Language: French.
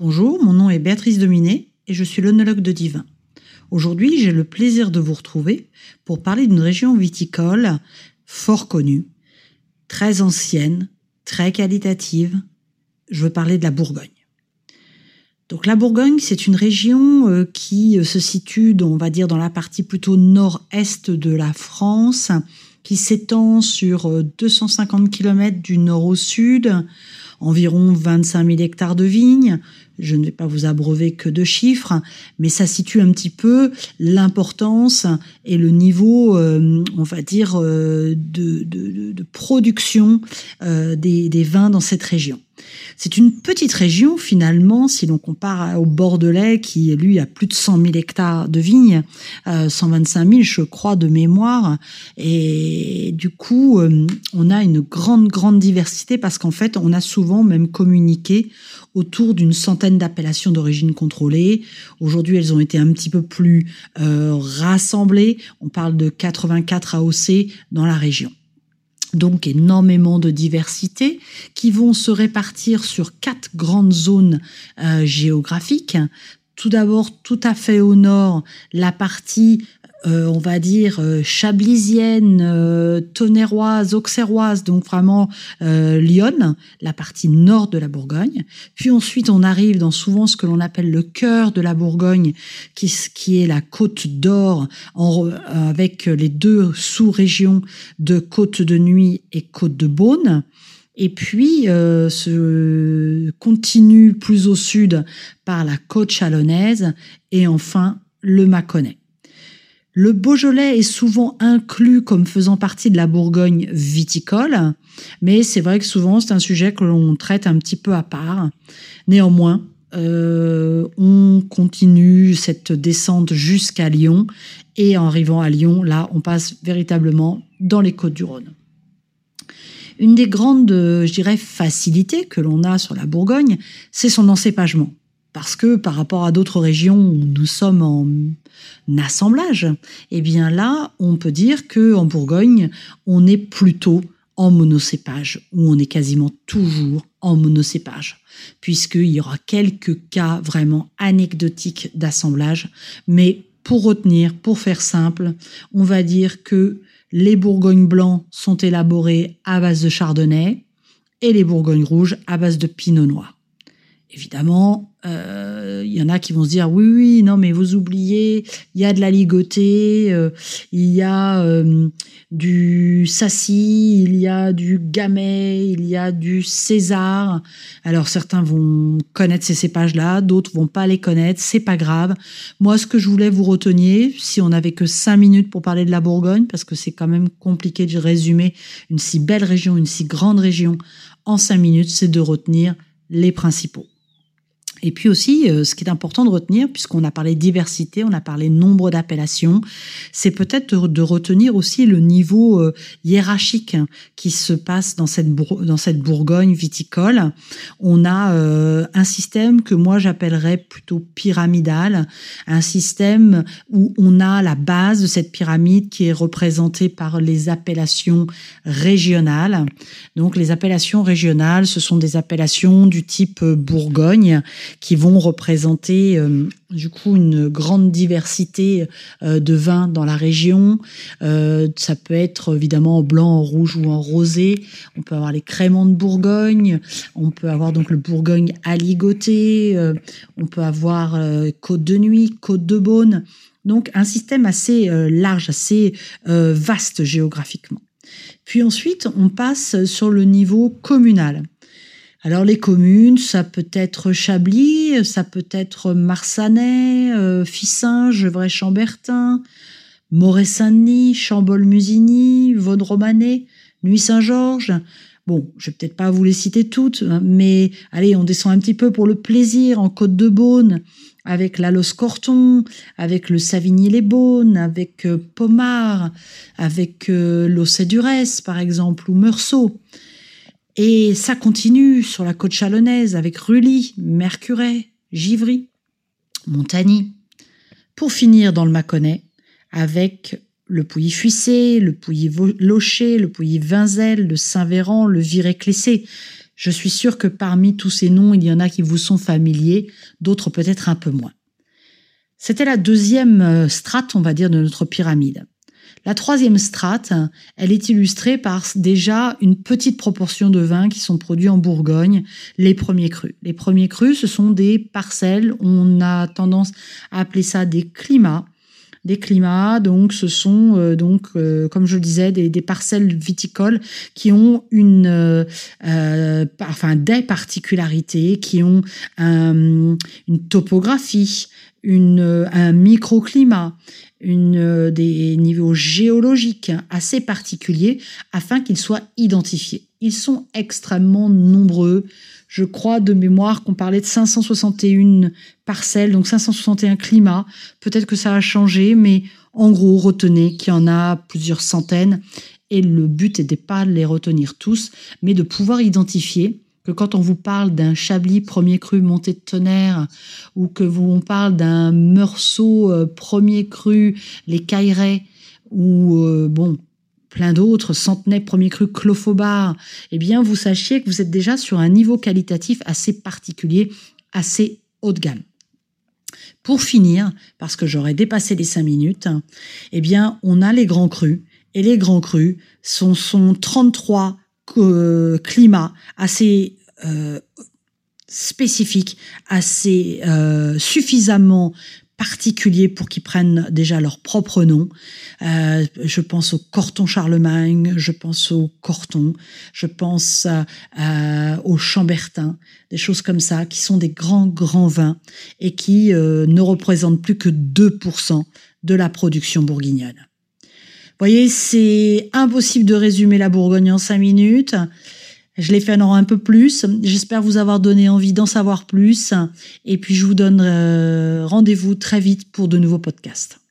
Bonjour, mon nom est Béatrice Dominé et je suis l'onologue de Divin. Aujourd'hui, j'ai le plaisir de vous retrouver pour parler d'une région viticole fort connue, très ancienne, très qualitative. Je veux parler de la Bourgogne. Donc la Bourgogne, c'est une région euh, qui euh, se situe, on va dire, dans la partie plutôt nord-est de la France, qui s'étend sur 250 euh, km du nord au sud, environ 25 000 hectares de vignes. Je ne vais pas vous abreuver que de chiffres, mais ça situe un petit peu l'importance et le niveau, on va dire, de, de, production des, des vins dans cette région. C'est une petite région finalement, si l'on compare au Bordelais qui lui a plus de 100 000 hectares de vignes, 125 euh, 000 je crois de mémoire, et du coup euh, on a une grande grande diversité parce qu'en fait on a souvent même communiqué autour d'une centaine d'appellations d'origine contrôlée. Aujourd'hui elles ont été un petit peu plus euh, rassemblées. On parle de 84 AOC dans la région donc énormément de diversité, qui vont se répartir sur quatre grandes zones euh, géographiques. Tout d'abord, tout à fait au nord, la partie euh, on va dire, euh, chablisienne, euh, tonnerroise, auxerroise, donc vraiment Lyon, la partie nord de la Bourgogne. Puis ensuite, on arrive dans souvent ce que l'on appelle le cœur de la Bourgogne, qui, qui est la côte d'Or, avec les deux sous-régions de côte de nuit et côte de Beaune. Et puis, euh, se continue plus au sud par la côte chalonnaise et enfin le Mâconnais. Le Beaujolais est souvent inclus comme faisant partie de la Bourgogne viticole, mais c'est vrai que souvent c'est un sujet que l'on traite un petit peu à part. Néanmoins, euh, on continue cette descente jusqu'à Lyon et en arrivant à Lyon, là, on passe véritablement dans les côtes du Rhône. Une des grandes, je dirais, facilités que l'on a sur la Bourgogne, c'est son encépagement parce que par rapport à d'autres régions où nous sommes en assemblage, eh bien là, on peut dire que en Bourgogne, on est plutôt en monocépage, ou on est quasiment toujours en monocépage, puisqu'il y aura quelques cas vraiment anecdotiques d'assemblage, mais pour retenir, pour faire simple, on va dire que les Bourgognes blancs sont élaborés à base de chardonnay et les Bourgognes rouges à base de pinot noir. Évidemment, euh, il y en a qui vont se dire oui, oui, non, mais vous oubliez, il y a de la ligotée, euh, il y a euh, du sassi, il y a du gamay, il y a du césar. Alors certains vont connaître ces cépages-là, d'autres vont pas les connaître, c'est pas grave. Moi, ce que je voulais vous retenir, si on n'avait que cinq minutes pour parler de la Bourgogne, parce que c'est quand même compliqué de résumer une si belle région, une si grande région en cinq minutes, c'est de retenir les principaux. Et puis aussi, euh, ce qui est important de retenir, puisqu'on a parlé diversité, on a parlé nombre d'appellations, c'est peut-être de retenir aussi le niveau euh, hiérarchique qui se passe dans cette, dans cette Bourgogne viticole. On a euh, un système que moi j'appellerais plutôt pyramidal, un système où on a la base de cette pyramide qui est représentée par les appellations régionales. Donc les appellations régionales, ce sont des appellations du type Bourgogne qui vont représenter euh, du coup une grande diversité euh, de vins dans la région. Euh, ça peut être évidemment en blanc, en rouge ou en rosé. On peut avoir les créments de Bourgogne. On peut avoir donc le Bourgogne aligoté. on peut avoir Côte de Nuit, Côte de Beaune. Donc un système assez large, assez vaste géographiquement. Puis ensuite, on passe sur le niveau communal. Alors les communes, ça peut être Chablis, ça peut être Marsanais, euh, Fissin, Gevrey-Chambertin, Moret-Saint-Denis, Chambol-Musigny, Vaudre-Romanée, Nuit-Saint-Georges. Bon, je vais peut-être pas vous les citer toutes, hein, mais allez, on descend un petit peu pour le plaisir en Côte de Beaune, avec la Corton, avec le Savigny-les-Beaunes, avec euh, Pomard, avec euh, l'Océ-Durès, par exemple, ou Meursault. Et ça continue sur la côte chalonnaise avec Rully, Mercuret, Givry, Montagny. Pour finir dans le Mâconnais avec le Pouilly-Fuissé, le Pouilly-Locher, le Pouilly-Vinzel, le Saint-Véran, le Viré-Clessé. Je suis sûre que parmi tous ces noms, il y en a qui vous sont familiers, d'autres peut-être un peu moins. C'était la deuxième euh, strate, on va dire, de notre pyramide. La troisième strate, elle est illustrée par déjà une petite proportion de vins qui sont produits en Bourgogne, les premiers crus. Les premiers crus, ce sont des parcelles, on a tendance à appeler ça des climats. Des climats, donc ce sont euh, donc euh, comme je le disais des, parcelles viticoles qui ont euh, des particularités, qui ont une topographie, une, un microclimat, une, euh, des niveaux géologiques assez particuliers afin qu'ils soient identifiés. Ils sont extrêmement nombreux. Je crois de mémoire qu'on parlait de 561 parcelles, donc 561 climats. Peut-être que ça a changé, mais en gros, retenez qu'il y en a plusieurs centaines. Et le but n'était pas de les retenir tous, mais de pouvoir identifier que quand on vous parle d'un Chablis premier cru monté de tonnerre ou que vous on parle d'un Meursault euh, premier cru, les Cailleret ou euh, bon plein d'autres, Centenay premier cru, Clophobar, eh bien vous sachiez que vous êtes déjà sur un niveau qualitatif assez particulier, assez haut de gamme. Pour finir, parce que j'aurais dépassé les cinq minutes, eh bien on a les grands crus et les grands crus sont, sont 33 euh, climat assez euh, spécifique, assez euh, suffisamment particulier pour qu'ils prennent déjà leur propre nom. je pense au Corton Charlemagne, je pense au Corton, je pense au Chambertin, des choses comme ça, qui sont des grands, grands vins et qui ne représentent plus que 2% de la production bourguignonne voyez, c'est impossible de résumer la Bourgogne en cinq minutes. Je l'ai fait en un peu plus. J'espère vous avoir donné envie d'en savoir plus. Et puis, je vous donne euh, rendez-vous très vite pour de nouveaux podcasts.